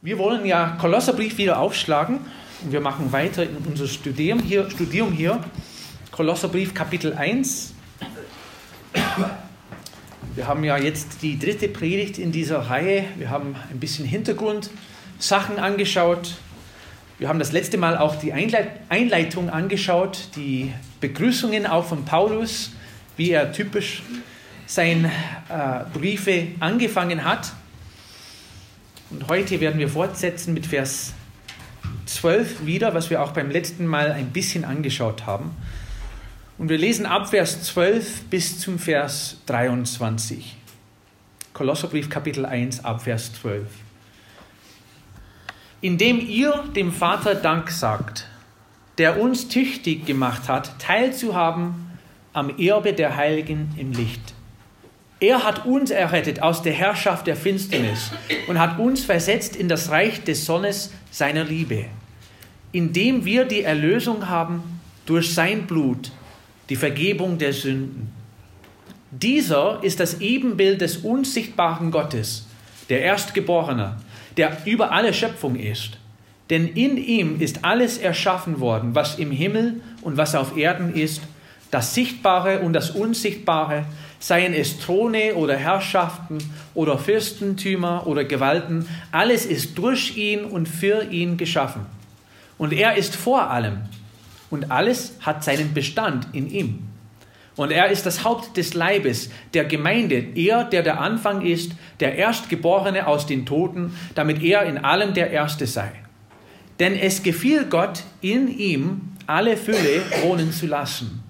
Wir wollen ja Kolosserbrief wieder aufschlagen und wir machen weiter in unser Studium hier, Studium hier. Kolosserbrief Kapitel 1. Wir haben ja jetzt die dritte Predigt in dieser Reihe. Wir haben ein bisschen Hintergrundsachen angeschaut. Wir haben das letzte Mal auch die Einleitung angeschaut, die Begrüßungen auch von Paulus, wie er typisch seine äh, Briefe angefangen hat. Und heute werden wir fortsetzen mit Vers 12 wieder, was wir auch beim letzten Mal ein bisschen angeschaut haben. Und wir lesen ab Vers 12 bis zum Vers 23. Kolosserbrief Kapitel 1 ab Vers 12. Indem ihr dem Vater Dank sagt, der uns tüchtig gemacht hat, teilzuhaben am Erbe der Heiligen im Licht er hat uns errettet aus der Herrschaft der Finsternis und hat uns versetzt in das Reich des Sonnes seiner Liebe, indem wir die Erlösung haben durch sein Blut, die Vergebung der Sünden. Dieser ist das Ebenbild des unsichtbaren Gottes, der Erstgeborene, der über alle Schöpfung ist. Denn in ihm ist alles erschaffen worden, was im Himmel und was auf Erden ist, das Sichtbare und das Unsichtbare, seien es Throne oder Herrschaften oder Fürstentümer oder Gewalten, alles ist durch ihn und für ihn geschaffen. Und er ist vor allem und alles hat seinen Bestand in ihm. Und er ist das Haupt des Leibes, der Gemeinde, er, der der Anfang ist, der Erstgeborene aus den Toten, damit er in allem der Erste sei. Denn es gefiel Gott, in ihm alle Fülle wohnen zu lassen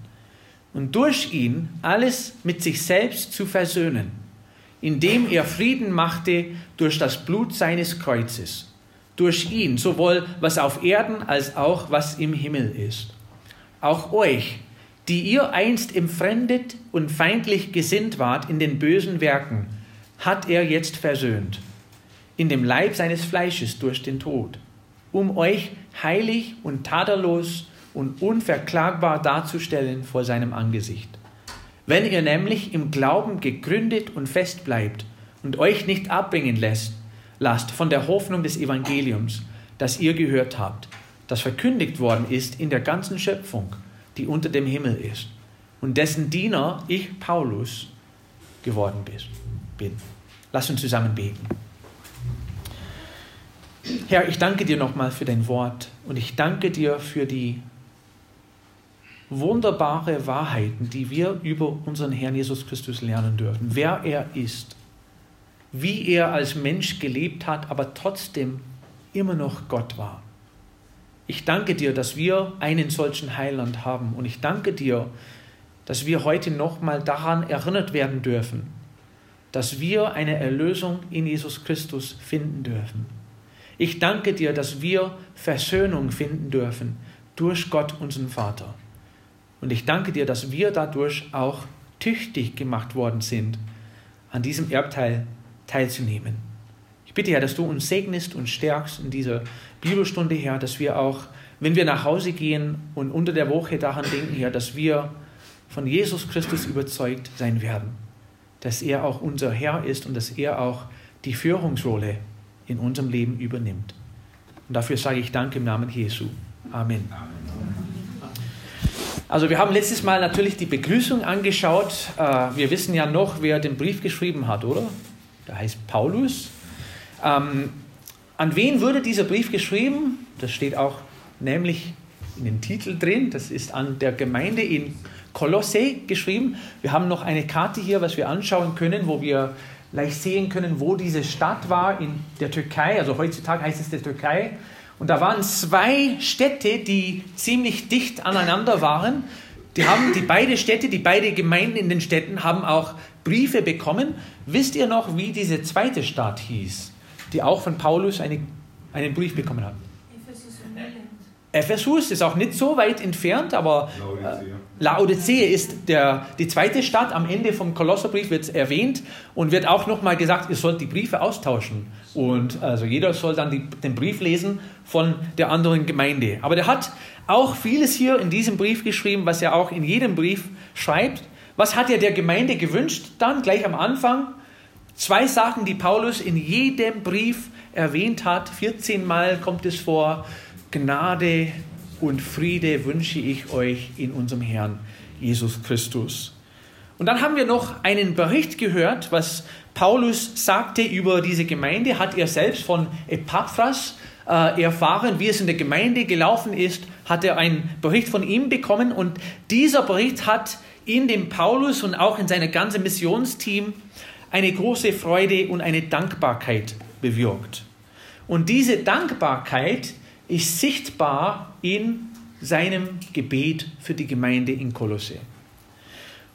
und durch ihn alles mit sich selbst zu versöhnen, indem er Frieden machte durch das Blut seines Kreuzes. Durch ihn sowohl was auf Erden als auch was im Himmel ist. Auch euch, die ihr einst entfremdet und feindlich gesinnt wart in den bösen Werken, hat er jetzt versöhnt, in dem Leib seines Fleisches durch den Tod, um euch heilig und tadellos und unverklagbar darzustellen vor seinem Angesicht. Wenn ihr nämlich im Glauben gegründet und fest bleibt und euch nicht abbringen lässt, lasst von der Hoffnung des Evangeliums, das ihr gehört habt, das verkündigt worden ist in der ganzen Schöpfung, die unter dem Himmel ist, und dessen Diener ich, Paulus, geworden bin. Lass uns zusammen beten. Herr, ich danke dir nochmal für dein Wort und ich danke dir für die wunderbare Wahrheiten, die wir über unseren Herrn Jesus Christus lernen dürfen. Wer er ist, wie er als Mensch gelebt hat, aber trotzdem immer noch Gott war. Ich danke dir, dass wir einen solchen Heiland haben und ich danke dir, dass wir heute nochmal daran erinnert werden dürfen, dass wir eine Erlösung in Jesus Christus finden dürfen. Ich danke dir, dass wir Versöhnung finden dürfen durch Gott, unseren Vater. Und ich danke dir, dass wir dadurch auch tüchtig gemacht worden sind, an diesem Erbteil teilzunehmen. Ich bitte, Herr, dass du uns segnest und stärkst in dieser Bibelstunde, Herr, dass wir auch, wenn wir nach Hause gehen und unter der Woche daran denken, Herr, dass wir von Jesus Christus überzeugt sein werden, dass er auch unser Herr ist und dass er auch die Führungsrolle in unserem Leben übernimmt. Und dafür sage ich Danke im Namen Jesu. Amen. Amen. Also wir haben letztes Mal natürlich die Begrüßung angeschaut. Äh, wir wissen ja noch, wer den Brief geschrieben hat, oder? Der heißt Paulus. Ähm, an wen wurde dieser Brief geschrieben? Das steht auch nämlich in dem Titel drin. Das ist an der Gemeinde in Kolosse geschrieben. Wir haben noch eine Karte hier, was wir anschauen können, wo wir leicht sehen können, wo diese Stadt war in der Türkei. Also heutzutage heißt es der Türkei. Und da waren zwei Städte, die ziemlich dicht aneinander waren. Die haben die beide Städte, die beide Gemeinden in den Städten haben auch Briefe bekommen. Wisst ihr noch, wie diese zweite Stadt hieß, die auch von Paulus eine, einen Brief bekommen hat? Ephesus ist auch nicht so weit entfernt, aber äh, Laodicea ist der, die zweite Stadt. Am Ende vom Kolosserbrief wird es erwähnt und wird auch nochmal gesagt, ihr sollt die Briefe austauschen. Und also jeder soll dann die, den Brief lesen von der anderen Gemeinde. Aber der hat auch vieles hier in diesem Brief geschrieben, was er auch in jedem Brief schreibt. Was hat er der Gemeinde gewünscht? Dann gleich am Anfang zwei Sachen, die Paulus in jedem Brief erwähnt hat. 14 Mal kommt es vor, Gnade und Friede wünsche ich euch in unserem Herrn Jesus Christus. Und dann haben wir noch einen Bericht gehört, was Paulus sagte über diese Gemeinde, hat er selbst von Epaphras äh, erfahren, wie es in der Gemeinde gelaufen ist, hat er einen Bericht von ihm bekommen und dieser Bericht hat in dem Paulus und auch in seinem ganzen Missionsteam eine große Freude und eine Dankbarkeit bewirkt. Und diese Dankbarkeit ist sichtbar in seinem Gebet für die Gemeinde in Kolosse.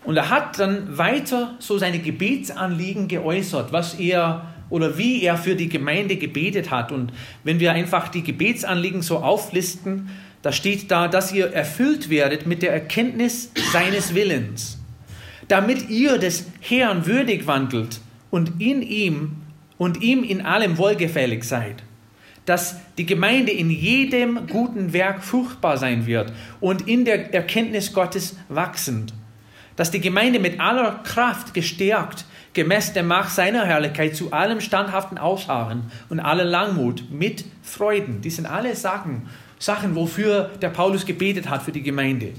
Und er hat dann weiter so seine Gebetsanliegen geäußert, was er oder wie er für die Gemeinde gebetet hat. Und wenn wir einfach die Gebetsanliegen so auflisten, da steht da, dass ihr erfüllt werdet mit der Erkenntnis seines Willens, damit ihr des Herrn würdig wandelt und in ihm und ihm in allem wohlgefällig seid, dass die Gemeinde in jedem guten Werk fruchtbar sein wird und in der Erkenntnis Gottes wachsend, dass die Gemeinde mit aller Kraft gestärkt, gemäß der Macht seiner Herrlichkeit zu allem standhaften Ausharren und aller Langmut mit Freuden. Die sind alle Sachen, Sachen, wofür der Paulus gebetet hat für die Gemeinde.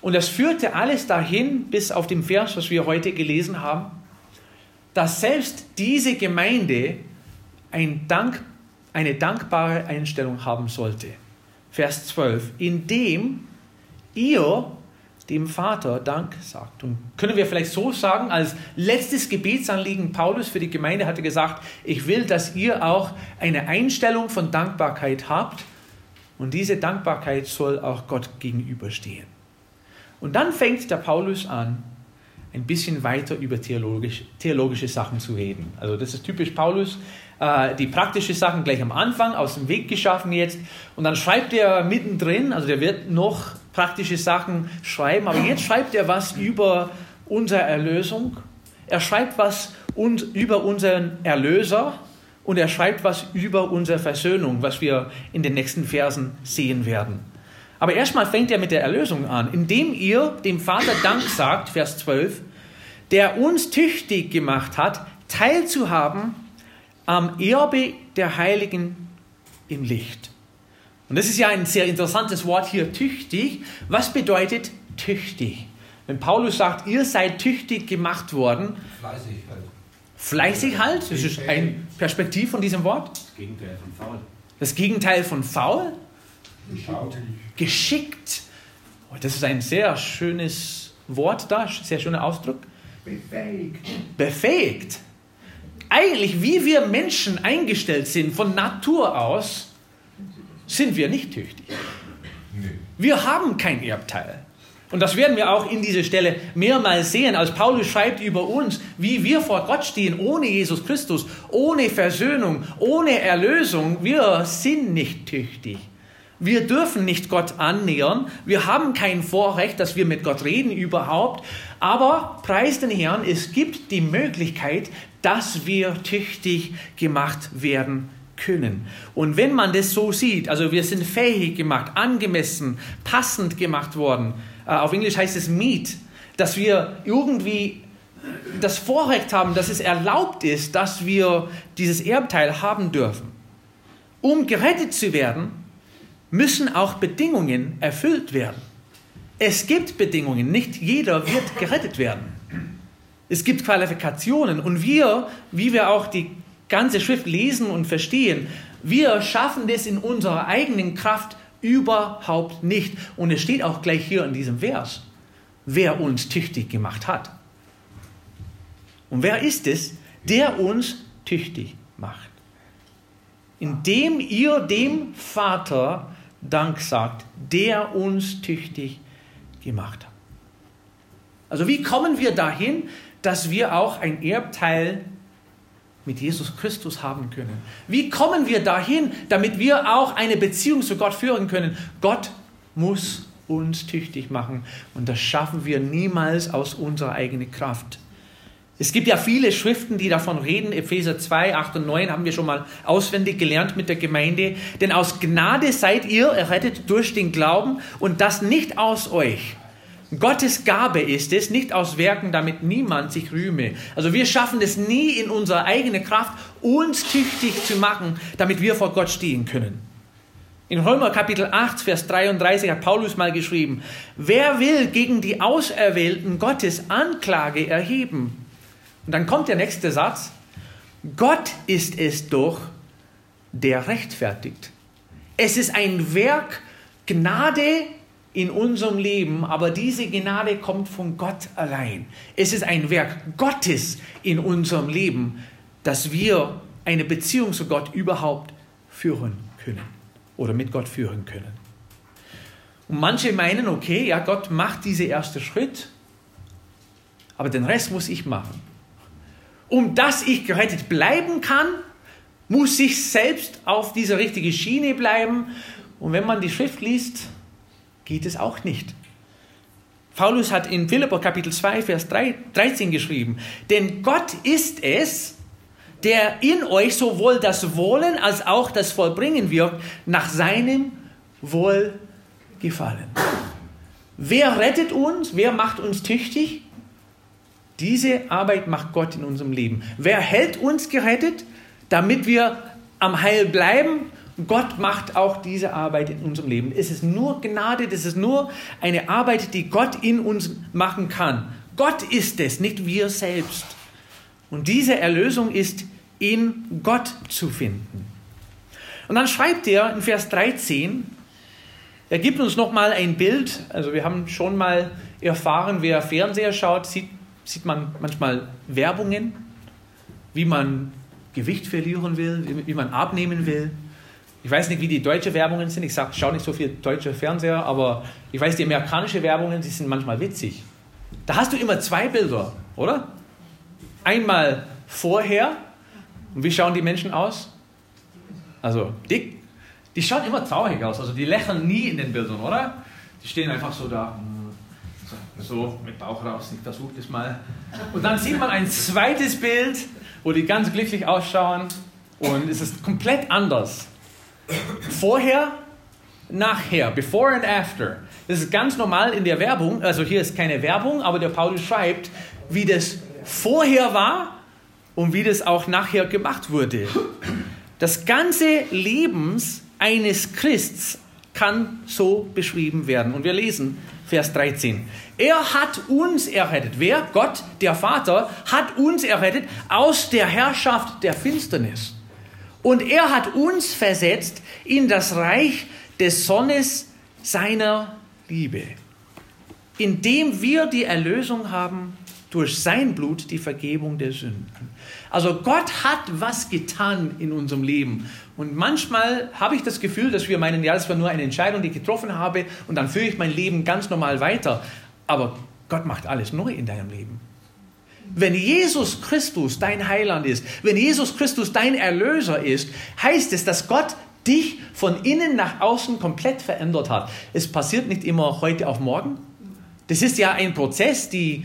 Und das führte alles dahin, bis auf den Vers, was wir heute gelesen haben, dass selbst diese Gemeinde ein Dank, eine dankbare Einstellung haben sollte. Vers 12, indem ihr dem Vater Dank sagt. Und können wir vielleicht so sagen, als letztes Gebetsanliegen Paulus für die Gemeinde hatte gesagt, ich will, dass ihr auch eine Einstellung von Dankbarkeit habt und diese Dankbarkeit soll auch Gott gegenüberstehen. Und dann fängt der Paulus an, ein bisschen weiter über theologisch, theologische Sachen zu reden. Also das ist typisch Paulus, äh, die praktischen Sachen gleich am Anfang aus dem Weg geschaffen jetzt. Und dann schreibt er mittendrin, also der wird noch praktische Sachen schreiben, aber jetzt schreibt er was über unsere Erlösung, er schreibt was über unseren Erlöser, und er schreibt was über unsere Versöhnung, was wir in den nächsten Versen sehen werden. Aber erstmal fängt er mit der Erlösung an, indem ihr dem Vater Dank sagt, Vers 12, der uns tüchtig gemacht hat, teilzuhaben am Erbe der Heiligen im Licht. Und das ist ja ein sehr interessantes Wort hier, tüchtig. Was bedeutet tüchtig? Wenn Paulus sagt, ihr seid tüchtig gemacht worden, fleißig halt. Fleißig halt, das ist ein Perspektiv von diesem Wort. Das Gegenteil von faul. Das Gegenteil von faul? Geschickt. Geschickt. Oh, das ist ein sehr schönes Wort da, sehr schöner Ausdruck. Befähigt. Befähigt. Eigentlich, wie wir Menschen eingestellt sind von Natur aus, sind wir nicht tüchtig. Wir haben kein Erbteil. Und das werden wir auch in dieser Stelle mehrmals sehen, als Paulus schreibt über uns, wie wir vor Gott stehen, ohne Jesus Christus, ohne Versöhnung, ohne Erlösung. Wir sind nicht tüchtig. Wir dürfen nicht Gott annähern. Wir haben kein Vorrecht, dass wir mit Gott reden überhaupt. Aber preis den Herrn, es gibt die Möglichkeit, dass wir tüchtig gemacht werden können. Und wenn man das so sieht, also wir sind fähig gemacht, angemessen, passend gemacht worden, äh, auf Englisch heißt es meet, dass wir irgendwie das Vorrecht haben, dass es erlaubt ist, dass wir dieses Erbteil haben dürfen. Um gerettet zu werden, müssen auch Bedingungen erfüllt werden. Es gibt Bedingungen, nicht jeder wird gerettet werden. Es gibt Qualifikationen und wir, wie wir auch die ganze Schrift lesen und verstehen, wir schaffen das in unserer eigenen Kraft Überhaupt nicht. Und es steht auch gleich hier in diesem Vers, wer uns tüchtig gemacht hat. Und wer ist es, der uns tüchtig macht? Indem ihr dem Vater Dank sagt, der uns tüchtig gemacht hat. Also wie kommen wir dahin, dass wir auch ein Erbteil mit Jesus Christus haben können. Wie kommen wir dahin, damit wir auch eine Beziehung zu Gott führen können? Gott muss uns tüchtig machen und das schaffen wir niemals aus unserer eigenen Kraft. Es gibt ja viele Schriften, die davon reden. Epheser 2, 8 und 9 haben wir schon mal auswendig gelernt mit der Gemeinde. Denn aus Gnade seid ihr errettet durch den Glauben und das nicht aus euch. Gottes Gabe ist es, nicht aus Werken, damit niemand sich rühme. Also wir schaffen es nie in unserer eigenen Kraft, uns tüchtig zu machen, damit wir vor Gott stehen können. In Römer Kapitel 8, Vers 33 hat Paulus mal geschrieben, wer will gegen die Auserwählten Gottes Anklage erheben? Und dann kommt der nächste Satz, Gott ist es doch, der rechtfertigt. Es ist ein Werk Gnade in unserem Leben, aber diese Gnade kommt von Gott allein. Es ist ein Werk Gottes in unserem Leben, dass wir eine Beziehung zu Gott überhaupt führen können oder mit Gott führen können. Und manche meinen, okay, ja, Gott macht diesen ersten Schritt, aber den Rest muss ich machen. Um dass ich gerettet bleiben kann, muss ich selbst auf dieser richtigen Schiene bleiben. Und wenn man die Schrift liest, geht es auch nicht. Paulus hat in Philipper Kapitel 2, Vers 13 geschrieben, denn Gott ist es, der in euch sowohl das Wollen als auch das Vollbringen wirkt, nach seinem Wohlgefallen. Wer rettet uns? Wer macht uns tüchtig? Diese Arbeit macht Gott in unserem Leben. Wer hält uns gerettet, damit wir am Heil bleiben? Gott macht auch diese Arbeit in unserem Leben. Es ist nur Gnade, das ist nur eine Arbeit, die Gott in uns machen kann. Gott ist es, nicht wir selbst. Und diese Erlösung ist in Gott zu finden. Und dann schreibt er in Vers 13, er gibt uns nochmal ein Bild. Also wir haben schon mal erfahren, wer Fernseher schaut, sieht, sieht man manchmal Werbungen, wie man Gewicht verlieren will, wie, wie man abnehmen will. Ich weiß nicht, wie die deutsche Werbungen sind. Ich schaue nicht so viel deutsche Fernseher, aber ich weiß, die amerikanische Werbungen, die sind manchmal witzig. Da hast du immer zwei Bilder, oder? Einmal vorher und wie schauen die Menschen aus? Also dick. Die schauen immer traurig aus. Also die lächeln nie in den Bildern, oder? Die stehen einfach so da. So mit Bauch raus. Ich versuche das mal. Und dann sieht man ein zweites Bild, wo die ganz glücklich ausschauen. Und es ist komplett anders. Vorher, nachher, before and after. Das ist ganz normal in der Werbung. Also hier ist keine Werbung, aber der Paulus schreibt, wie das vorher war und wie das auch nachher gemacht wurde. Das ganze Lebens eines Christs kann so beschrieben werden. Und wir lesen Vers 13. Er hat uns errettet. Wer? Gott, der Vater, hat uns errettet aus der Herrschaft der Finsternis. Und er hat uns versetzt in das Reich des Sonnes seiner Liebe, indem wir die Erlösung haben durch sein Blut, die Vergebung der Sünden. Also Gott hat was getan in unserem Leben. Und manchmal habe ich das Gefühl, dass wir meinen, ja, das war nur eine Entscheidung, die ich getroffen habe und dann führe ich mein Leben ganz normal weiter. Aber Gott macht alles neu in deinem Leben. Wenn Jesus Christus dein Heiland ist, wenn Jesus Christus dein Erlöser ist, heißt es, dass Gott dich von innen nach außen komplett verändert hat. Es passiert nicht immer heute auf morgen. Das ist ja ein Prozess, der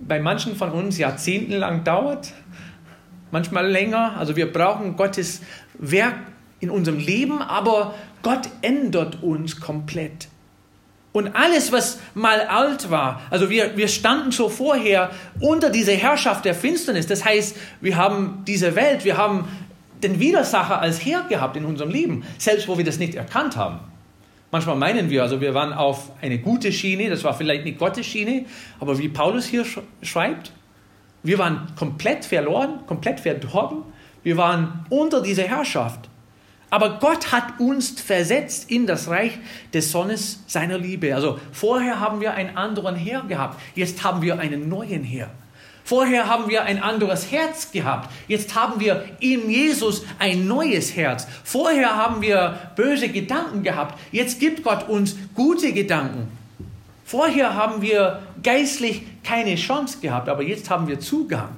bei manchen von uns jahrzehntelang dauert manchmal länger. Also wir brauchen Gottes Werk in unserem Leben, aber Gott ändert uns komplett. Und alles, was mal alt war, also wir, wir standen so vorher unter dieser Herrschaft der Finsternis. Das heißt, wir haben diese Welt, wir haben den Widersacher als Herr gehabt in unserem Leben, selbst wo wir das nicht erkannt haben. Manchmal meinen wir, also wir waren auf eine gute Schiene, das war vielleicht nicht Gottes Schiene, aber wie Paulus hier schreibt, wir waren komplett verloren, komplett verdorben. Wir waren unter dieser Herrschaft. Aber Gott hat uns versetzt in das Reich des Sonnes seiner Liebe. Also vorher haben wir einen anderen Herr gehabt, jetzt haben wir einen neuen Herr. Vorher haben wir ein anderes Herz gehabt, jetzt haben wir in Jesus ein neues Herz. Vorher haben wir böse Gedanken gehabt, jetzt gibt Gott uns gute Gedanken. Vorher haben wir geistlich keine Chance gehabt, aber jetzt haben wir Zugang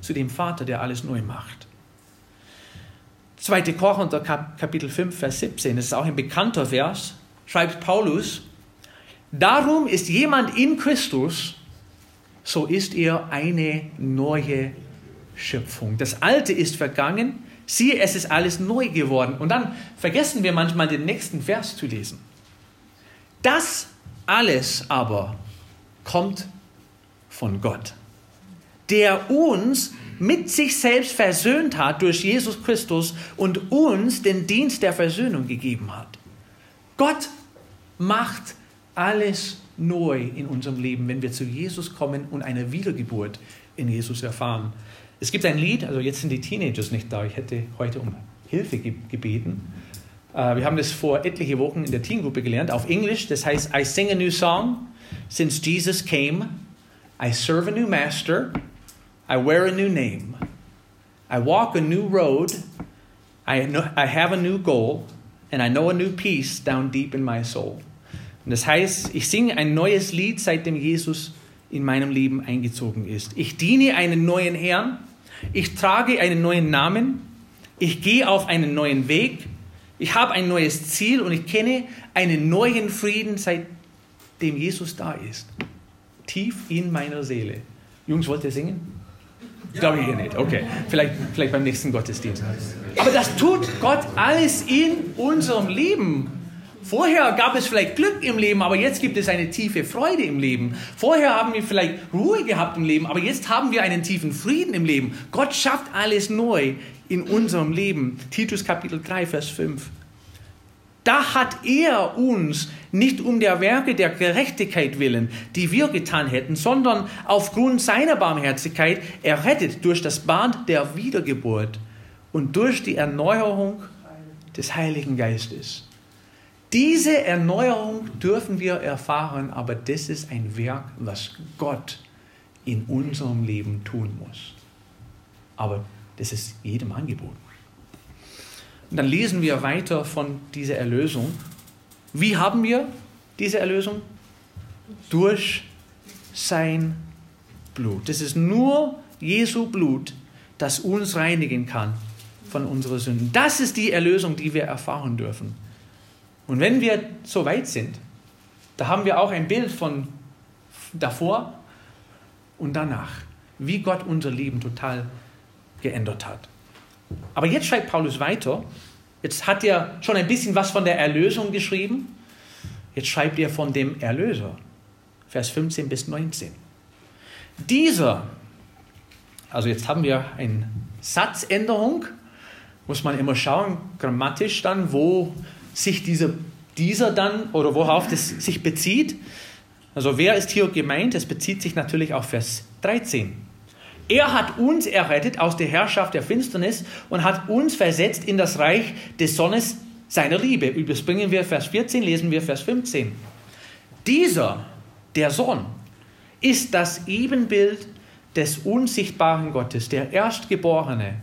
zu dem Vater, der alles neu macht. 2. Korinther Kapitel 5, Vers 17, das ist auch ein bekannter Vers, schreibt Paulus, Darum ist jemand in Christus, so ist er eine neue Schöpfung. Das Alte ist vergangen, siehe, es ist alles neu geworden. Und dann vergessen wir manchmal den nächsten Vers zu lesen. Das alles aber kommt von Gott, der uns mit sich selbst versöhnt hat durch Jesus Christus und uns den Dienst der Versöhnung gegeben hat. Gott macht alles neu in unserem Leben, wenn wir zu Jesus kommen und eine Wiedergeburt in Jesus erfahren. Es gibt ein Lied, also jetzt sind die Teenagers nicht da, ich hätte heute um Hilfe gebeten. Äh, wir haben das vor etliche Wochen in der Teengruppe gelernt, auf Englisch, das heißt I sing a new song since Jesus came, I serve a new master, I wear a new name, I walk a new road, I, know, I have a new goal, and I know a new peace down deep in my soul. Und das heißt, ich singe ein neues Lied, seitdem Jesus in meinem Leben eingezogen ist. Ich diene einen neuen Herrn, ich trage einen neuen Namen, ich gehe auf einen neuen Weg, ich habe ein neues Ziel und ich kenne einen neuen Frieden, seitdem Jesus da ist. Tief in meiner Seele. Jungs, wollt ihr singen? Glaube ich hier nicht. Okay, vielleicht, vielleicht beim nächsten Gottesdienst. Aber das tut Gott alles in unserem Leben. Vorher gab es vielleicht Glück im Leben, aber jetzt gibt es eine tiefe Freude im Leben. Vorher haben wir vielleicht Ruhe gehabt im Leben, aber jetzt haben wir einen tiefen Frieden im Leben. Gott schafft alles neu in unserem Leben. Titus Kapitel 3, Vers 5. Da hat er uns nicht um der Werke der Gerechtigkeit willen, die wir getan hätten, sondern aufgrund seiner Barmherzigkeit errettet durch das Band der Wiedergeburt und durch die Erneuerung des Heiligen Geistes. Diese Erneuerung dürfen wir erfahren, aber das ist ein Werk, was Gott in unserem Leben tun muss. Aber das ist jedem angeboten. Und dann lesen wir weiter von dieser Erlösung. Wie haben wir diese Erlösung? Durch sein Blut. Das ist nur Jesu Blut, das uns reinigen kann von unseren Sünden. Das ist die Erlösung, die wir erfahren dürfen. Und wenn wir so weit sind, da haben wir auch ein Bild von davor und danach, wie Gott unser Leben total geändert hat. Aber jetzt schreibt Paulus weiter. Jetzt hat er schon ein bisschen was von der Erlösung geschrieben. Jetzt schreibt er von dem Erlöser. Vers 15 bis 19. Dieser, also jetzt haben wir eine Satzänderung, muss man immer schauen, grammatisch dann, wo sich dieser, dieser dann oder worauf das sich bezieht. Also wer ist hier gemeint? Es bezieht sich natürlich auf Vers 13. Er hat uns errettet aus der Herrschaft der Finsternis und hat uns versetzt in das Reich des Sonnes seiner Liebe. Überspringen wir Vers 14, lesen wir Vers 15. Dieser, der Sohn, ist das Ebenbild des unsichtbaren Gottes, der Erstgeborene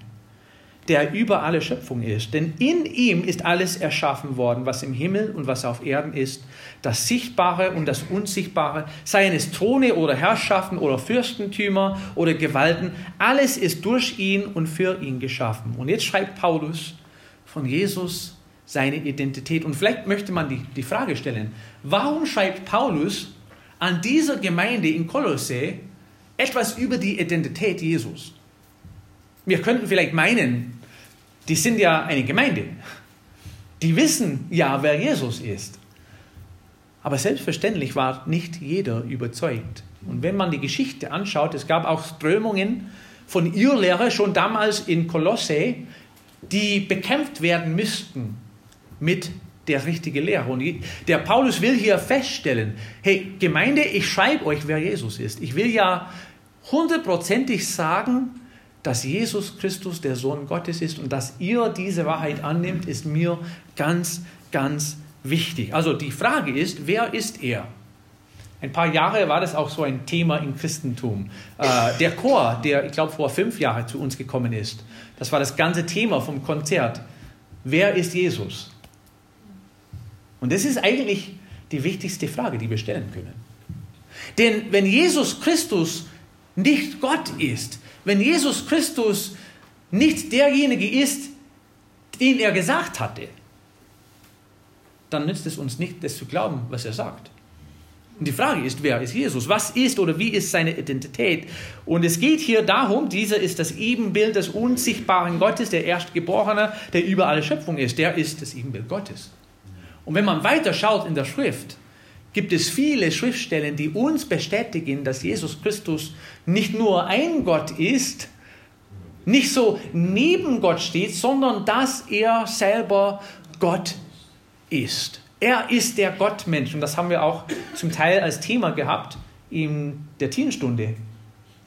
der über alle Schöpfung ist. Denn in ihm ist alles erschaffen worden, was im Himmel und was auf Erden ist, das Sichtbare und das Unsichtbare, seien es Throne oder Herrschaften oder Fürstentümer oder Gewalten, alles ist durch ihn und für ihn geschaffen. Und jetzt schreibt Paulus von Jesus seine Identität. Und vielleicht möchte man die, die Frage stellen, warum schreibt Paulus an dieser Gemeinde in Kolosse etwas über die Identität Jesus? Wir könnten vielleicht meinen, die sind ja eine Gemeinde. Die wissen ja, wer Jesus ist. Aber selbstverständlich war nicht jeder überzeugt. Und wenn man die Geschichte anschaut, es gab auch Strömungen von Irrlehre schon damals in Kolosse, die bekämpft werden müssten mit der richtigen Lehre. Und der Paulus will hier feststellen, hey Gemeinde, ich schreibe euch, wer Jesus ist. Ich will ja hundertprozentig sagen, dass Jesus Christus der Sohn Gottes ist und dass ihr diese Wahrheit annimmt, ist mir ganz, ganz wichtig. Also die Frage ist, wer ist er? Ein paar Jahre war das auch so ein Thema im Christentum. Äh, der Chor, der, ich glaube, vor fünf Jahren zu uns gekommen ist, das war das ganze Thema vom Konzert. Wer ist Jesus? Und das ist eigentlich die wichtigste Frage, die wir stellen können. Denn wenn Jesus Christus nicht Gott ist, wenn Jesus Christus nicht derjenige ist, den er gesagt hatte, dann nützt es uns nicht, das zu glauben, was er sagt. Und die Frage ist, wer ist Jesus? Was ist oder wie ist seine Identität? Und es geht hier darum, dieser ist das Ebenbild des unsichtbaren Gottes, der Erstgeborene, der über alle Schöpfung ist. Der ist das Ebenbild Gottes. Und wenn man weiter schaut in der Schrift, gibt es viele Schriftstellen, die uns bestätigen, dass Jesus Christus nicht nur ein Gott ist, nicht so neben Gott steht, sondern dass er selber Gott ist. Er ist der Gottmensch und das haben wir auch zum Teil als Thema gehabt in der Teenstunde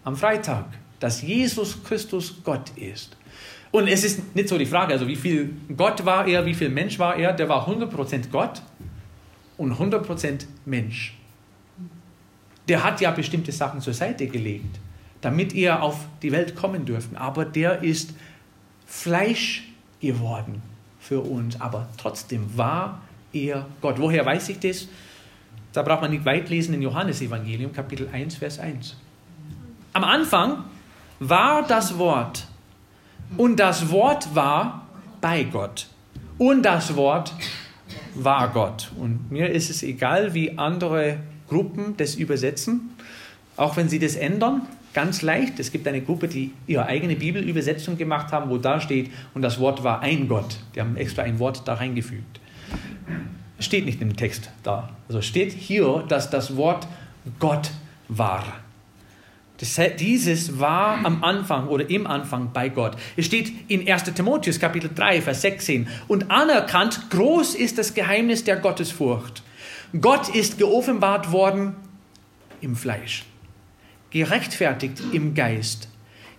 am Freitag, dass Jesus Christus Gott ist. Und es ist nicht so die Frage, also wie viel Gott war er, wie viel Mensch war er, der war 100% Gott und 100% Mensch. Der hat ja bestimmte Sachen zur Seite gelegt, damit er auf die Welt kommen dürfen. Aber der ist Fleisch geworden für uns. Aber trotzdem war er Gott. Woher weiß ich das? Da braucht man nicht weit lesen in Johannes Evangelium, Kapitel 1, Vers 1. Am Anfang war das Wort und das Wort war bei Gott und das Wort war Gott. Und mir ist es egal, wie andere Gruppen das übersetzen, auch wenn sie das ändern, ganz leicht. Es gibt eine Gruppe, die ihre eigene Bibelübersetzung gemacht haben, wo da steht, und das Wort war ein Gott. Die haben extra ein Wort da reingefügt. Steht nicht im Text da. Also steht hier, dass das Wort Gott war. Dieses war am Anfang oder im Anfang bei Gott. Es steht in 1 Timotheus Kapitel 3, Vers 16. Und anerkannt, groß ist das Geheimnis der Gottesfurcht. Gott ist geoffenbart worden im Fleisch, gerechtfertigt im Geist,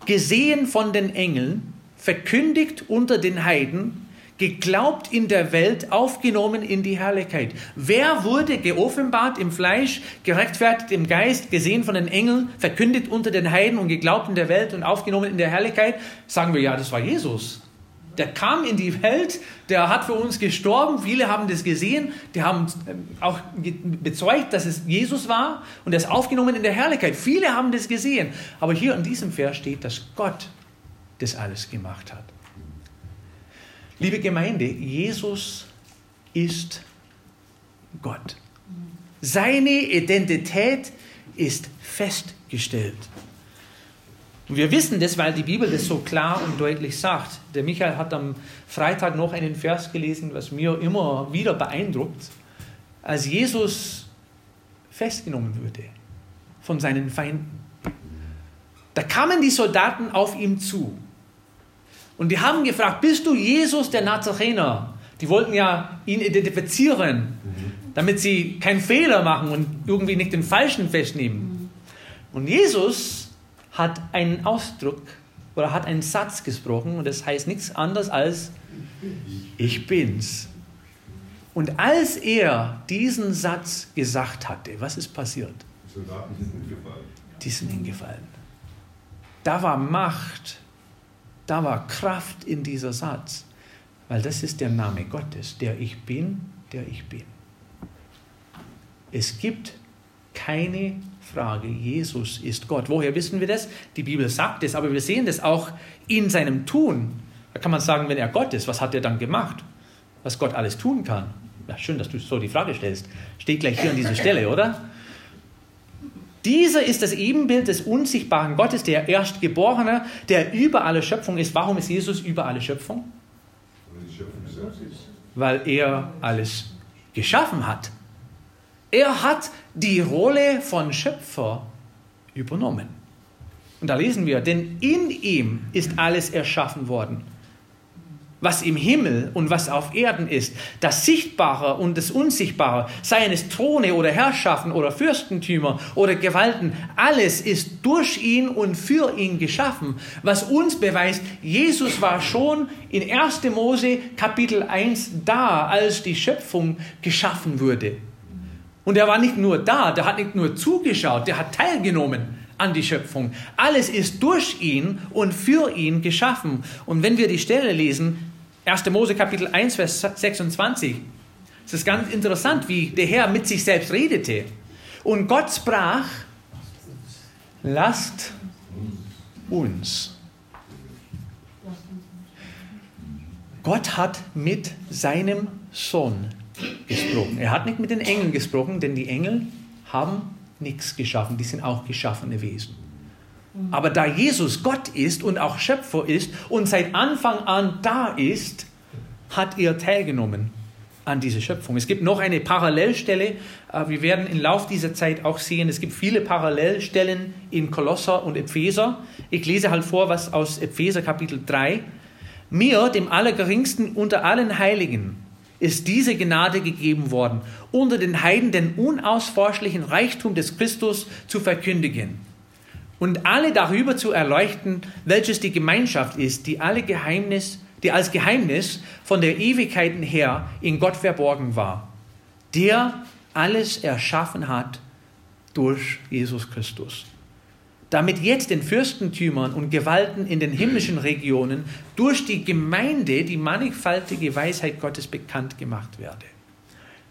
gesehen von den Engeln, verkündigt unter den Heiden, geglaubt in der Welt, aufgenommen in die Herrlichkeit. Wer wurde geoffenbart im Fleisch, gerechtfertigt im Geist, gesehen von den Engeln, verkündet unter den Heiden und geglaubt in der Welt und aufgenommen in der Herrlichkeit? Sagen wir ja, das war Jesus. Der kam in die Welt, der hat für uns gestorben, viele haben das gesehen, die haben ähm, auch bezeugt, dass es Jesus war und er ist aufgenommen in der Herrlichkeit. Viele haben das gesehen. Aber hier in diesem Vers steht, dass Gott das alles gemacht hat. Liebe Gemeinde, Jesus ist Gott. Seine Identität ist festgestellt. Und wir wissen das, weil die Bibel das so klar und deutlich sagt. Der Michael hat am Freitag noch einen Vers gelesen, was mir immer wieder beeindruckt. Als Jesus festgenommen wurde von seinen Feinden, da kamen die Soldaten auf ihm zu und die haben gefragt, bist du Jesus der Nazarener? Die wollten ja ihn identifizieren, damit sie keinen Fehler machen und irgendwie nicht den Falschen festnehmen. Und Jesus hat einen Ausdruck oder hat einen Satz gesprochen und das heißt nichts anderes als ich bin's. Und als er diesen Satz gesagt hatte, was ist passiert? Die sind hingefallen. Da war Macht da war Kraft in dieser Satz, weil das ist der Name Gottes, der ich bin, der ich bin. Es gibt keine Frage, Jesus ist Gott. Woher wissen wir das? Die Bibel sagt es, aber wir sehen das auch in seinem Tun. Da kann man sagen, wenn er Gott ist, was hat er dann gemacht? Was Gott alles tun kann. Ja, schön, dass du so die Frage stellst. Steht gleich hier an dieser Stelle, oder? Dieser ist das Ebenbild des unsichtbaren Gottes, der Erstgeborene, der über alle Schöpfung ist. Warum ist Jesus über alle Schöpfung? Weil er alles geschaffen hat. Er hat die Rolle von Schöpfer übernommen. Und da lesen wir, denn in ihm ist alles erschaffen worden was im Himmel und was auf Erden ist, das Sichtbare und das Unsichtbare, seien es Throne oder Herrschaften oder Fürstentümer oder Gewalten, alles ist durch ihn und für ihn geschaffen, was uns beweist, Jesus war schon in 1. Mose Kapitel 1 da, als die Schöpfung geschaffen wurde. Und er war nicht nur da, der hat nicht nur zugeschaut, der hat teilgenommen an die Schöpfung. Alles ist durch ihn und für ihn geschaffen. Und wenn wir die Stelle lesen, 1. Mose Kapitel 1, Vers 26. Es ist ganz interessant, wie der Herr mit sich selbst redete. Und Gott sprach, lasst uns. Gott hat mit seinem Sohn gesprochen. Er hat nicht mit den Engeln gesprochen, denn die Engel haben nichts geschaffen, die sind auch geschaffene Wesen. Aber da Jesus Gott ist und auch Schöpfer ist und seit Anfang an da ist, hat er teilgenommen an diese Schöpfung. Es gibt noch eine Parallelstelle. äh, Wir werden im Laufe dieser Zeit auch sehen, es gibt viele Parallelstellen in Kolosser und Epheser. Ich lese halt vor, was aus Epheser Kapitel 3. Mir, dem Allergeringsten unter allen Heiligen, ist diese Gnade gegeben worden, unter den Heiden den unausforschlichen Reichtum des Christus zu verkündigen und alle darüber zu erleuchten, welches die Gemeinschaft ist, die alle Geheimnis, die als Geheimnis von der Ewigkeiten her in Gott verborgen war, der alles erschaffen hat durch Jesus Christus. Damit jetzt den Fürstentümern und Gewalten in den himmlischen Regionen durch die Gemeinde die mannigfaltige Weisheit Gottes bekannt gemacht werde.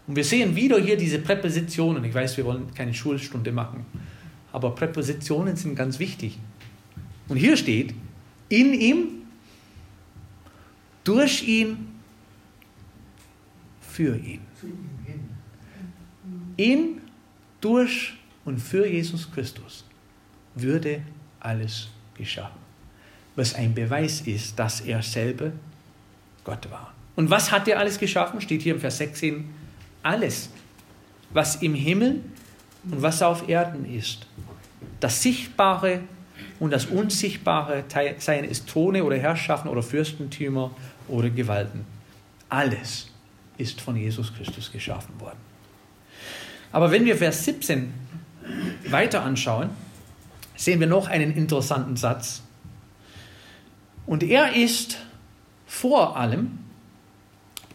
Und wir sehen wieder hier diese Präpositionen. Ich weiß, wir wollen keine Schulstunde machen, aber Präpositionen sind ganz wichtig. Und hier steht, in ihm, durch ihn, für ihn. In, durch und für Jesus Christus würde alles geschaffen. Was ein Beweis ist, dass er selber Gott war. Und was hat er alles geschaffen? Steht hier im Vers 16. Alles, was im Himmel und was auf Erden ist. Das Sichtbare und das Unsichtbare, seien es Throne oder Herrschaften oder Fürstentümer oder Gewalten. Alles ist von Jesus Christus geschaffen worden. Aber wenn wir Vers 17 weiter anschauen, sehen wir noch einen interessanten Satz. Und er ist vor allem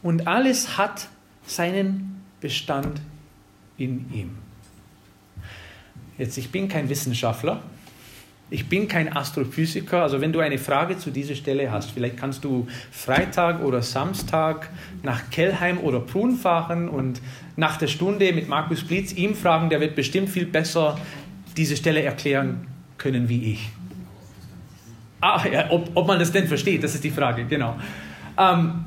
und alles hat seinen Bestand in ihm. Jetzt, ich bin kein Wissenschaftler, ich bin kein Astrophysiker, also wenn du eine Frage zu dieser Stelle hast, vielleicht kannst du Freitag oder Samstag nach Kellheim oder Prun fahren und nach der Stunde mit Markus Blitz ihm fragen, der wird bestimmt viel besser diese Stelle erklären können wie ich. Ah, ja, ob, ob man das denn versteht, das ist die Frage, genau. Ähm,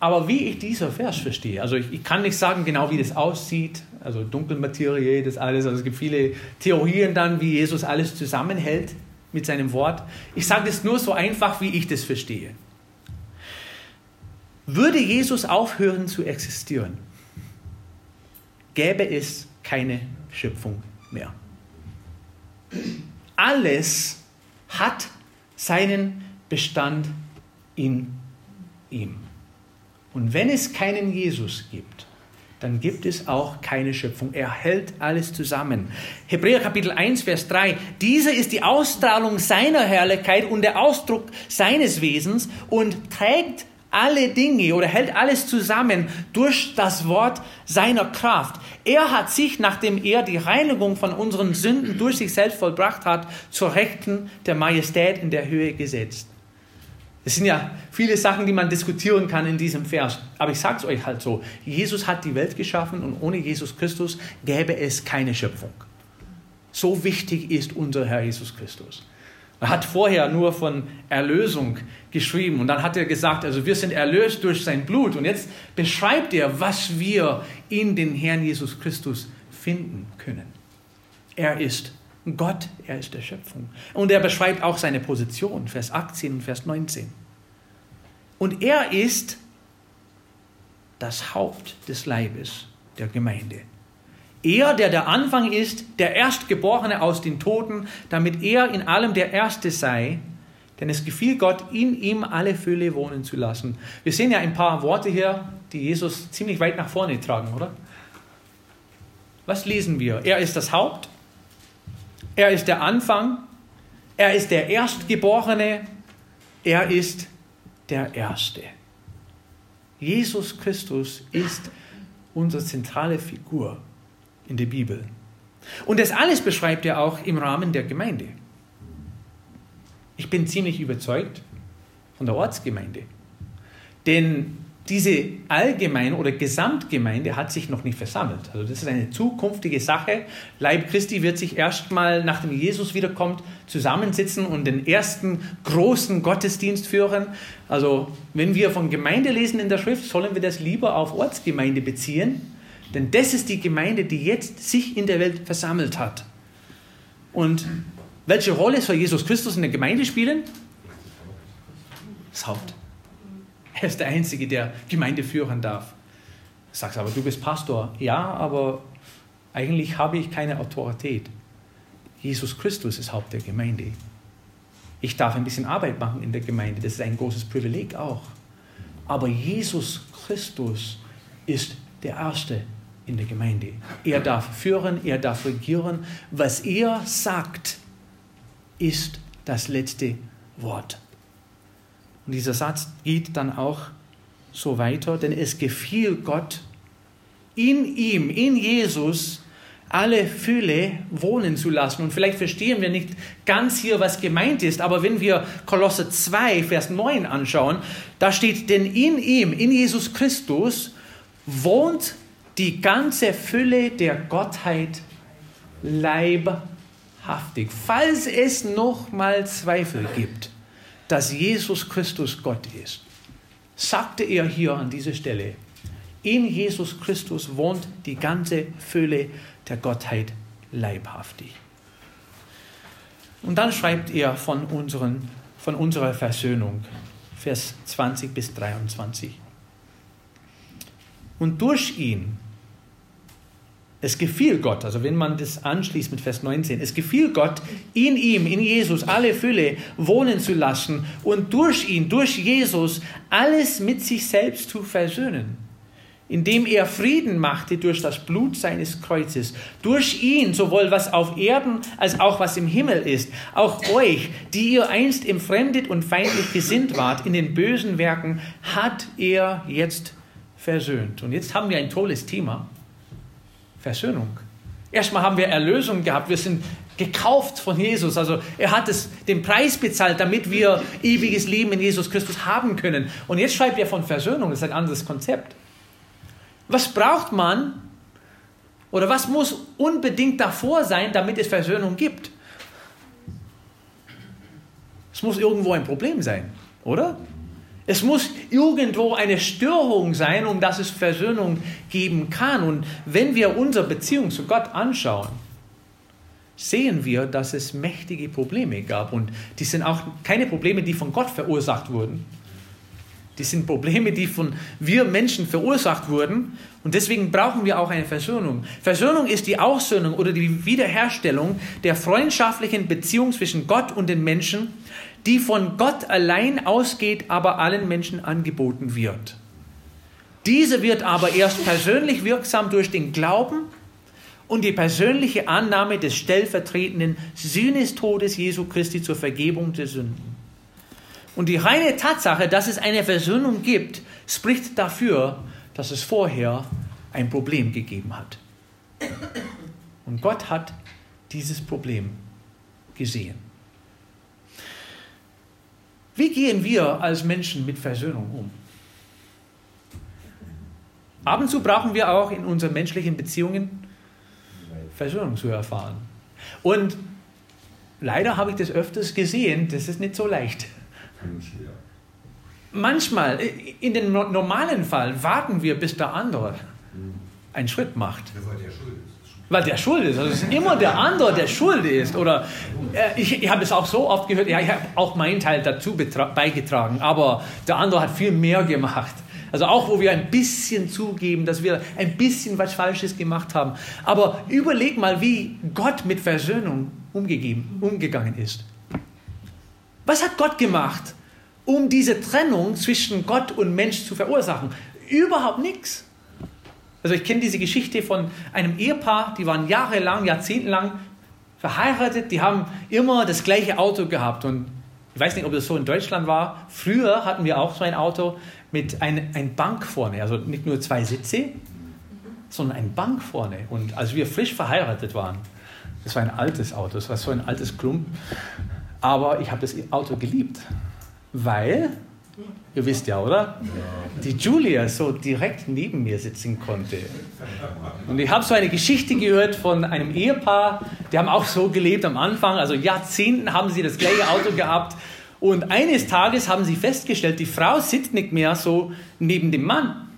aber wie ich dieser Vers verstehe, also ich, ich, kann nicht sagen genau, wie das aussieht, also Dunkelmaterie, das alles, also es gibt viele Theorien dann, wie Jesus alles zusammenhält mit seinem Wort. Ich sage das nur so einfach, wie ich das verstehe. Würde Jesus aufhören zu existieren, gäbe es keine Schöpfung mehr. Alles hat seinen Bestand in ihm. Und wenn es keinen Jesus gibt, dann gibt es auch keine Schöpfung. Er hält alles zusammen. Hebräer Kapitel 1, Vers 3. Diese ist die Ausstrahlung seiner Herrlichkeit und der Ausdruck seines Wesens und trägt alle Dinge oder hält alles zusammen durch das Wort seiner Kraft. Er hat sich, nachdem er die Reinigung von unseren Sünden durch sich selbst vollbracht hat, zur Rechten der Majestät in der Höhe gesetzt. Es sind ja viele Sachen, die man diskutieren kann in diesem Vers. Aber ich sage es euch halt so. Jesus hat die Welt geschaffen und ohne Jesus Christus gäbe es keine Schöpfung. So wichtig ist unser Herr Jesus Christus. Er hat vorher nur von Erlösung geschrieben und dann hat er gesagt, also wir sind erlöst durch sein Blut und jetzt beschreibt er, was wir in den Herrn Jesus Christus finden können. Er ist Gott, er ist der Schöpfung. Und er beschreibt auch seine Position, Vers 18 und Vers 19. Und er ist das Haupt des Leibes der Gemeinde. Er, der der Anfang ist, der Erstgeborene aus den Toten, damit er in allem der Erste sei, denn es gefiel Gott, in ihm alle Fülle wohnen zu lassen. Wir sehen ja ein paar Worte hier, die Jesus ziemlich weit nach vorne tragen, oder? Was lesen wir? Er ist das Haupt, er ist der Anfang, er ist der Erstgeborene, er ist der Erste. Jesus Christus ist unsere zentrale Figur in der Bibel. Und das alles beschreibt er auch im Rahmen der Gemeinde. Ich bin ziemlich überzeugt von der Ortsgemeinde. Denn diese Allgemeine oder Gesamtgemeinde hat sich noch nicht versammelt. Also das ist eine zukünftige Sache. Leib Christi wird sich erstmal, nachdem Jesus wiederkommt, zusammensitzen und den ersten großen Gottesdienst führen. Also wenn wir von Gemeinde lesen in der Schrift, sollen wir das lieber auf Ortsgemeinde beziehen. Denn das ist die Gemeinde, die jetzt sich in der Welt versammelt hat. Und welche Rolle soll Jesus Christus in der Gemeinde spielen? Das Haupt. Er ist der Einzige, der Gemeinde führen darf. Sagst aber, du bist Pastor. Ja, aber eigentlich habe ich keine Autorität. Jesus Christus ist Haupt der Gemeinde. Ich darf ein bisschen Arbeit machen in der Gemeinde, das ist ein großes Privileg auch. Aber Jesus Christus ist der Erste in der Gemeinde. Er darf führen, er darf regieren. Was er sagt, ist das letzte Wort. Und dieser Satz geht dann auch so weiter, denn es gefiel Gott, in ihm, in Jesus, alle Fülle wohnen zu lassen. Und vielleicht verstehen wir nicht ganz hier, was gemeint ist, aber wenn wir Kolosse 2, Vers 9 anschauen, da steht, denn in ihm, in Jesus Christus, wohnt die ganze Fülle der Gottheit leibhaftig. Falls es noch mal Zweifel gibt, dass Jesus Christus Gott ist, sagte er hier an dieser Stelle, in Jesus Christus wohnt die ganze Fülle der Gottheit leibhaftig. Und dann schreibt er von, unseren, von unserer Versöhnung, Vers 20 bis 23. Und durch ihn, es gefiel Gott, also wenn man das anschließt mit Vers 19, es gefiel Gott, in ihm, in Jesus, alle Fülle wohnen zu lassen und durch ihn, durch Jesus, alles mit sich selbst zu versöhnen indem er Frieden machte durch das Blut seines Kreuzes. Durch ihn, sowohl was auf Erden als auch was im Himmel ist. Auch euch, die ihr einst entfremdet und feindlich gesinnt wart in den bösen Werken, hat er jetzt versöhnt. Und jetzt haben wir ein tolles Thema. Versöhnung. Erstmal haben wir Erlösung gehabt. Wir sind gekauft von Jesus. Also er hat es, den Preis bezahlt, damit wir ewiges Leben in Jesus Christus haben können. Und jetzt schreibt er von Versöhnung. Das ist ein anderes Konzept. Was braucht man oder was muss unbedingt davor sein, damit es Versöhnung gibt? Es muss irgendwo ein Problem sein, oder? Es muss irgendwo eine Störung sein, um dass es Versöhnung geben kann. Und wenn wir unsere Beziehung zu Gott anschauen, sehen wir, dass es mächtige Probleme gab. Und die sind auch keine Probleme, die von Gott verursacht wurden. Die sind Probleme, die von wir Menschen verursacht wurden. Und deswegen brauchen wir auch eine Versöhnung. Versöhnung ist die Aussöhnung oder die Wiederherstellung der freundschaftlichen Beziehung zwischen Gott und den Menschen, die von Gott allein ausgeht, aber allen Menschen angeboten wird. Diese wird aber erst persönlich wirksam durch den Glauben und die persönliche Annahme des stellvertretenden Sühnestodes Jesu Christi zur Vergebung der Sünden. Und die reine Tatsache, dass es eine Versöhnung gibt, spricht dafür, dass es vorher ein Problem gegeben hat. Und Gott hat dieses Problem gesehen. Wie gehen wir als Menschen mit Versöhnung um? Ab und zu brauchen wir auch in unseren menschlichen Beziehungen Versöhnung zu erfahren. Und leider habe ich das öfters gesehen, das ist nicht so leicht. Manchmal, in dem normalen Fall, warten wir, bis der andere einen Schritt macht. Weil der schuld ist. Also es ist immer der andere, der schuld ist. Oder äh, ich, ich habe es auch so oft gehört, ja, ich habe auch meinen Teil dazu beigetragen, aber der andere hat viel mehr gemacht. Also auch wo wir ein bisschen zugeben, dass wir ein bisschen was Falsches gemacht haben. Aber überleg mal, wie Gott mit Versöhnung umgegeben, umgegangen ist. Was hat Gott gemacht, um diese Trennung zwischen Gott und Mensch zu verursachen? Überhaupt nichts. Also ich kenne diese Geschichte von einem Ehepaar, die waren jahrelang, jahrzehntelang verheiratet, die haben immer das gleiche Auto gehabt und ich weiß nicht, ob das so in Deutschland war. Früher hatten wir auch so ein Auto mit ein, ein Bank vorne, also nicht nur zwei Sitze, sondern ein Bank vorne. Und als wir frisch verheiratet waren, das war ein altes Auto, das war so ein altes Klump, aber ich habe das Auto geliebt, weil, ihr wisst ja, oder? Die Julia so direkt neben mir sitzen konnte. Und ich habe so eine Geschichte gehört von einem Ehepaar, die haben auch so gelebt am Anfang, also Jahrzehnten haben sie das gleiche Auto gehabt. Und eines Tages haben sie festgestellt, die Frau sitzt nicht mehr so neben dem Mann.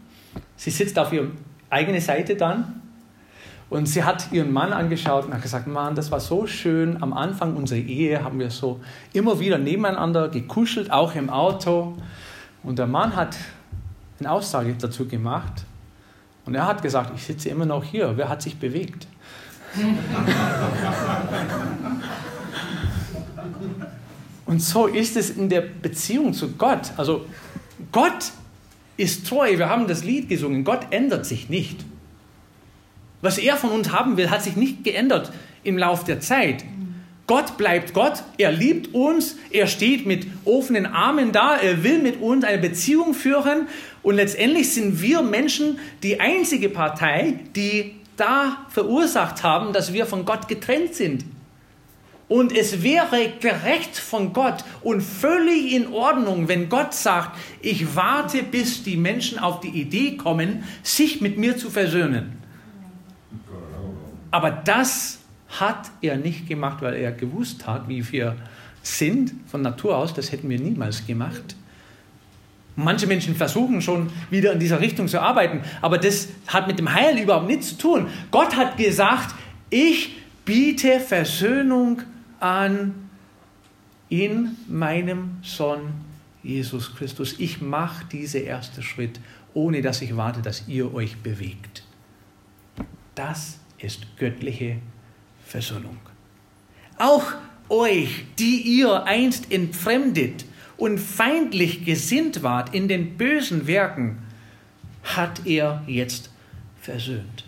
Sie sitzt auf ihrer eigenen Seite dann und sie hat ihren Mann angeschaut und hat gesagt, Mann, das war so schön. Am Anfang unserer Ehe haben wir so immer wieder nebeneinander gekuschelt, auch im Auto. Und der Mann hat eine Aussage dazu gemacht. Und er hat gesagt, ich sitze immer noch hier. Wer hat sich bewegt? Und so ist es in der Beziehung zu Gott. Also Gott ist treu. Wir haben das Lied gesungen. Gott ändert sich nicht. Was er von uns haben will, hat sich nicht geändert im Lauf der Zeit. Gott bleibt Gott, er liebt uns, er steht mit offenen Armen da, er will mit uns eine Beziehung führen und letztendlich sind wir Menschen die einzige Partei, die da verursacht haben, dass wir von Gott getrennt sind. Und es wäre gerecht von Gott und völlig in Ordnung, wenn Gott sagt, ich warte, bis die Menschen auf die Idee kommen, sich mit mir zu versöhnen. Aber das hat er nicht gemacht, weil er gewusst hat, wie wir sind von Natur aus. Das hätten wir niemals gemacht. Manche Menschen versuchen schon wieder in dieser Richtung zu arbeiten, aber das hat mit dem Heil überhaupt nichts zu tun. Gott hat gesagt, ich biete Versöhnung an in meinem Sohn Jesus Christus. Ich mache diesen ersten Schritt, ohne dass ich warte, dass ihr euch bewegt. Das ist göttliche Versöhnung. Auch euch, die ihr einst entfremdet und feindlich gesinnt wart in den bösen Werken, hat er jetzt versöhnt.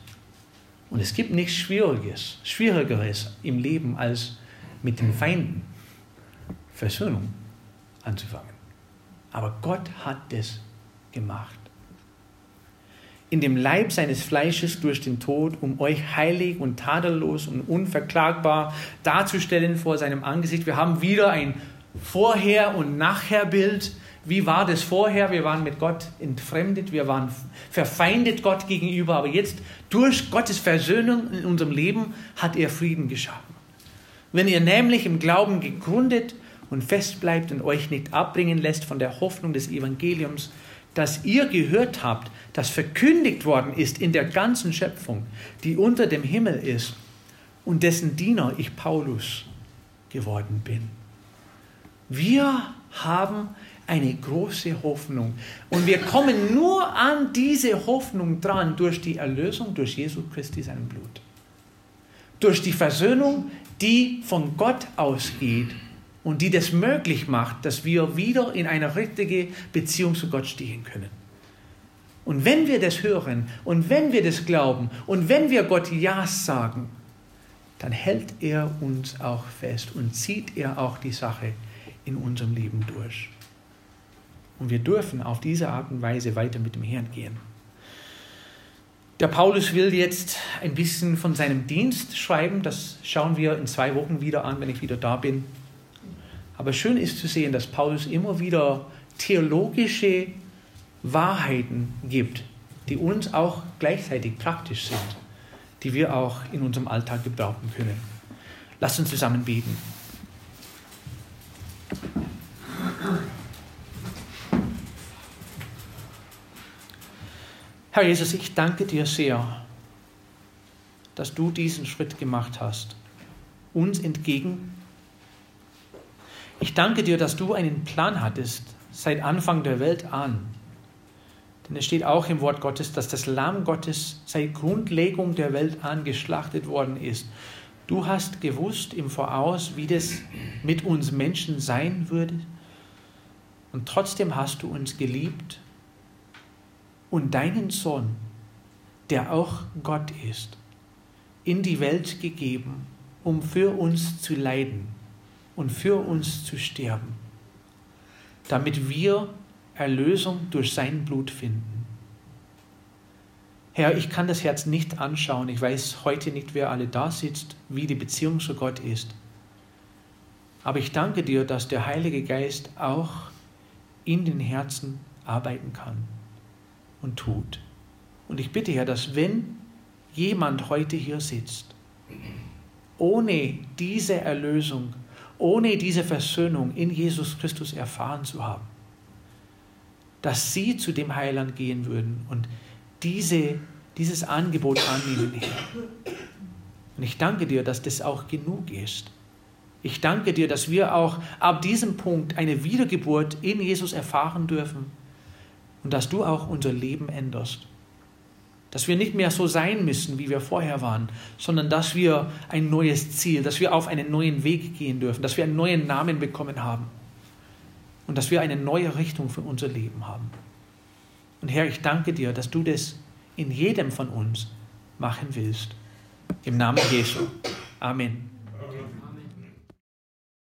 Und es gibt nichts Schwieriges, Schwierigeres im Leben, als mit den Feinden Versöhnung anzufangen. Aber Gott hat das gemacht in dem Leib seines Fleisches durch den Tod, um euch heilig und tadellos und unverklagbar darzustellen vor seinem Angesicht. Wir haben wieder ein Vorher- und Nachher-Bild. Wie war das vorher? Wir waren mit Gott entfremdet, wir waren verfeindet Gott gegenüber, aber jetzt durch Gottes Versöhnung in unserem Leben hat er Frieden geschaffen. Wenn ihr nämlich im Glauben gegründet und fest bleibt und euch nicht abbringen lässt von der Hoffnung des Evangeliums, das ihr gehört habt, das verkündigt worden ist in der ganzen Schöpfung, die unter dem Himmel ist und dessen Diener ich Paulus geworden bin. Wir haben eine große Hoffnung und wir kommen nur an diese Hoffnung dran durch die Erlösung durch Jesus Christi sein Blut. Durch die Versöhnung, die von Gott ausgeht und die das möglich macht, dass wir wieder in eine richtige Beziehung zu Gott stehen können. Und wenn wir das hören und wenn wir das glauben und wenn wir Gott Ja sagen, dann hält er uns auch fest und zieht er auch die Sache in unserem Leben durch. Und wir dürfen auf diese Art und Weise weiter mit dem Herrn gehen. Der Paulus will jetzt ein bisschen von seinem Dienst schreiben. Das schauen wir in zwei Wochen wieder an, wenn ich wieder da bin. Aber schön ist zu sehen, dass Paulus immer wieder theologische Wahrheiten gibt, die uns auch gleichzeitig praktisch sind, die wir auch in unserem Alltag gebrauchen können. Lasst uns zusammen beten. Herr Jesus, ich danke dir sehr, dass du diesen Schritt gemacht hast, uns entgegen ich danke dir, dass du einen Plan hattest seit Anfang der Welt an. Denn es steht auch im Wort Gottes, dass das Lamm Gottes seit Grundlegung der Welt an geschlachtet worden ist. Du hast gewusst im Voraus, wie das mit uns Menschen sein würde. Und trotzdem hast du uns geliebt und deinen Sohn, der auch Gott ist, in die Welt gegeben, um für uns zu leiden und für uns zu sterben, damit wir Erlösung durch sein Blut finden. Herr, ich kann das Herz nicht anschauen. Ich weiß heute nicht, wer alle da sitzt, wie die Beziehung zu Gott ist. Aber ich danke dir, dass der Heilige Geist auch in den Herzen arbeiten kann und tut. Und ich bitte, Herr, dass wenn jemand heute hier sitzt, ohne diese Erlösung ohne diese Versöhnung in Jesus Christus erfahren zu haben, dass sie zu dem Heiland gehen würden und diese, dieses Angebot annehmen. Und ich danke dir, dass das auch genug ist. Ich danke dir, dass wir auch ab diesem Punkt eine Wiedergeburt in Jesus erfahren dürfen und dass du auch unser Leben änderst. Dass wir nicht mehr so sein müssen, wie wir vorher waren, sondern dass wir ein neues Ziel, dass wir auf einen neuen Weg gehen dürfen, dass wir einen neuen Namen bekommen haben und dass wir eine neue Richtung für unser Leben haben. Und Herr, ich danke dir, dass du das in jedem von uns machen willst. Im Namen Jesu. Amen.